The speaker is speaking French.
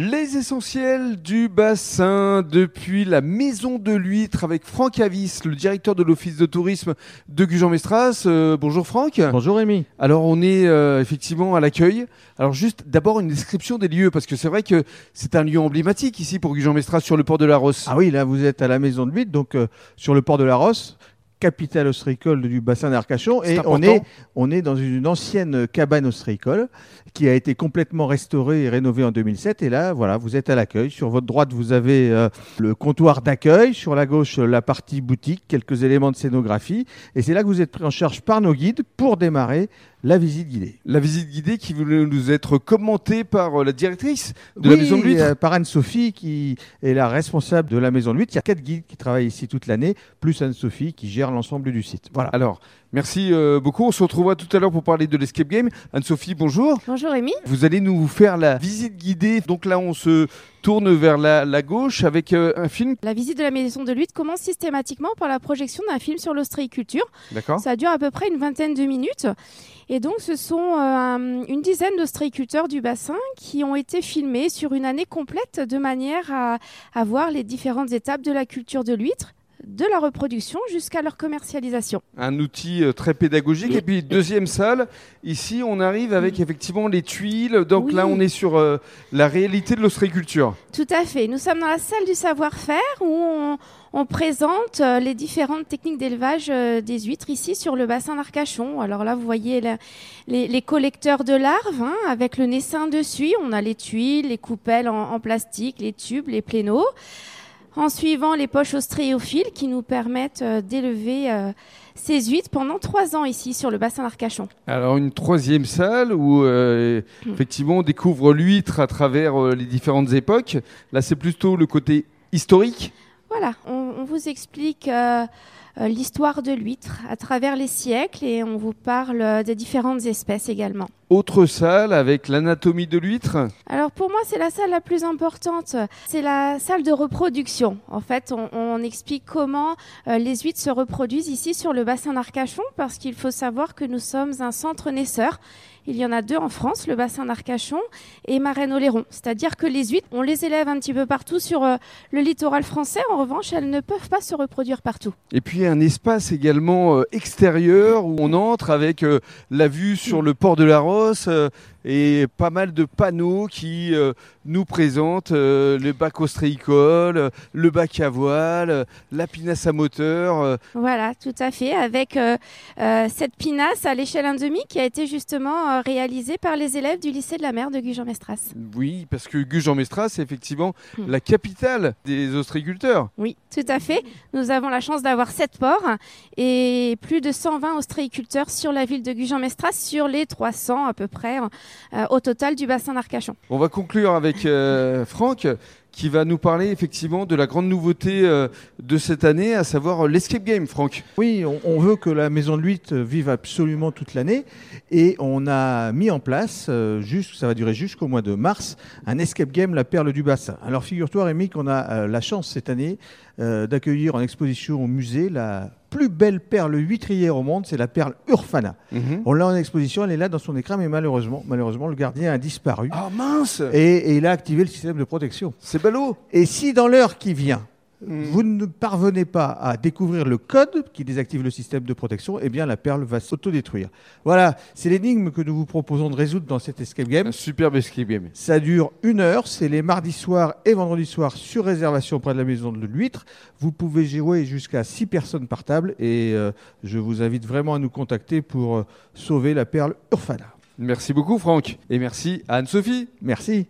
Les essentiels du bassin depuis la maison de l'huître avec Franck Avis, le directeur de l'office de tourisme de Gujan-Mestras. Euh, bonjour Franck. Bonjour Rémi. Alors on est euh, effectivement à l'accueil. Alors juste d'abord une description des lieux parce que c'est vrai que c'est un lieu emblématique ici pour Gujan-Mestras sur le port de la Rosse. Ah oui, là vous êtes à la maison de l'huître, donc euh, sur le port de la Rosse capitale ostréicole du bassin d'Arcachon. Et on est, on est dans une ancienne cabane ostréicole qui a été complètement restaurée et rénovée en 2007. Et là, voilà, vous êtes à l'accueil. Sur votre droite, vous avez euh, le comptoir d'accueil. Sur la gauche, la partie boutique, quelques éléments de scénographie. Et c'est là que vous êtes pris en charge par nos guides pour démarrer la visite guidée. La visite guidée qui voulait nous être commentée par euh, la directrice de la Maison de l'Huître euh, Par Anne-Sophie qui est la responsable de la Maison de l'Huître. Il y a quatre guides qui travaillent ici toute l'année, plus Anne-Sophie qui gère l'ensemble du site. Voilà. Alors, merci euh, beaucoup. On se retrouvera tout à l'heure pour parler de l'escape game. Anne-Sophie, bonjour. Bonjour Rémi. Vous allez nous faire la visite guidée. Donc là, on se tourne vers la, gauche avec un film. La visite de la maison de lutte commence systématiquement par la projection d'un film sur l'ostréiculture. D'accord. Ça dure à peu près une vingtaine de minutes. Et donc, ce sont euh, une dizaine d'ostréiculteurs du bassin qui ont été filmés sur une année complète de manière à, à voir les différentes étapes de la culture de l'huître de la reproduction jusqu'à leur commercialisation. Un outil euh, très pédagogique. Et puis, deuxième salle, ici, on arrive avec effectivement les tuiles. Donc là, on est sur euh, la réalité de l'ostréiculture. Tout à fait. Nous sommes dans la salle du savoir-faire où on, on présente euh, les différentes techniques d'élevage euh, des huîtres ici sur le bassin d'Arcachon. Alors là, vous voyez les, collecteurs de larves hein, avec le naissin dessus. On a les tuiles, les coupelles en, plastique, les tubes, les pléneaux. En suivant les poches ostréophiles qui nous permettent euh, d'élever ces huîtres pendant trois ans ici sur le bassin d'Arcachon. Alors une troisième salle où hmm. effectivement on découvre l'huître à travers les différentes époques. Là c'est plutôt le côté historique. Voilà, on, vous explique euh, euh, l'histoire de l'huître à travers les siècles et on vous parle euh, des différentes espèces également. Autre salle avec l'anatomie de l'huître? Alors pour moi, c'est la salle la plus importante. C'est la salle de reproduction. En fait, on, explique comment les huîtres se reproduisent ici sur le bassin d'Arcachon parce qu'il faut savoir que nous sommes un centre naisseur il y en a deux en France, le bassin d'Arcachon et Marraine-Oléron. C'est-à-dire que les huîtres, on les élève un petit peu partout sur euh, le littoral français. En revanche, elles ne peuvent pas se reproduire partout. Et puis un espace également euh, extérieur où on entre avec euh, la vue sur le port de la Rosse et pas mal de panneaux qui nous présentent le bac ostréicole, le bac à voile, la pinasse à moteur. Voilà, tout à fait, avec cette pinasse à l'échelle 1,5 qui a été justement réalisé par les élèves du lycée de la mer de Gujan-Mestras. Oui, parce que Gujan-Mestras, c'est effectivement hmm. la capitale des ostréiculteurs. Oui, tout à fait. Nous avons la chance d'avoir sept et plus de 120 ostréiculteurs sur la ville de Gujan-Mestras, sur les 300 à peu près euh, au total du bassin d'Arcachon. On va conclure avec euh, Franck qui va nous parler effectivement de la grande nouveauté euh, de cette année, à savoir l'escape game, Franck. Oui, on, veut que la Maison de l'Huître vive absolument toute l'année et on a mis en place, euh, juste, ça va durer jusqu'au mois de mars, un escape game, la perle du bassin. Alors figure-toi Rémi qu'on a la chance cette année d'accueillir en exposition au musée la plus belle perle huîtrière au monde, c'est la perle Urfana. Mhm. On l'a en exposition, elle est là dans son écran, mais malheureusement, malheureusement, le gardien a disparu. Ah mince et, et, il a activé le système de protection. C'est ballot. Et si dans l'heure qui vient, Hmm. vous ne parvenez pas à découvrir le code qui désactive le système de protection, eh bien la perle va s'autodétruire. Voilà, c'est l'énigme que nous vous proposons de résoudre dans cet escape game. Un superbe escape game. Ça dure une heure, c'est les mardis soirs et vendredis soirs sur réservation près de la maison de l'huître. Vous pouvez jouer jusqu'à 6 personnes par table et euh, je vous invite vraiment à nous contacter pour euh, sauver la perle Urfana. Merci beaucoup Franck et merci à Anne-Sophie. Merci.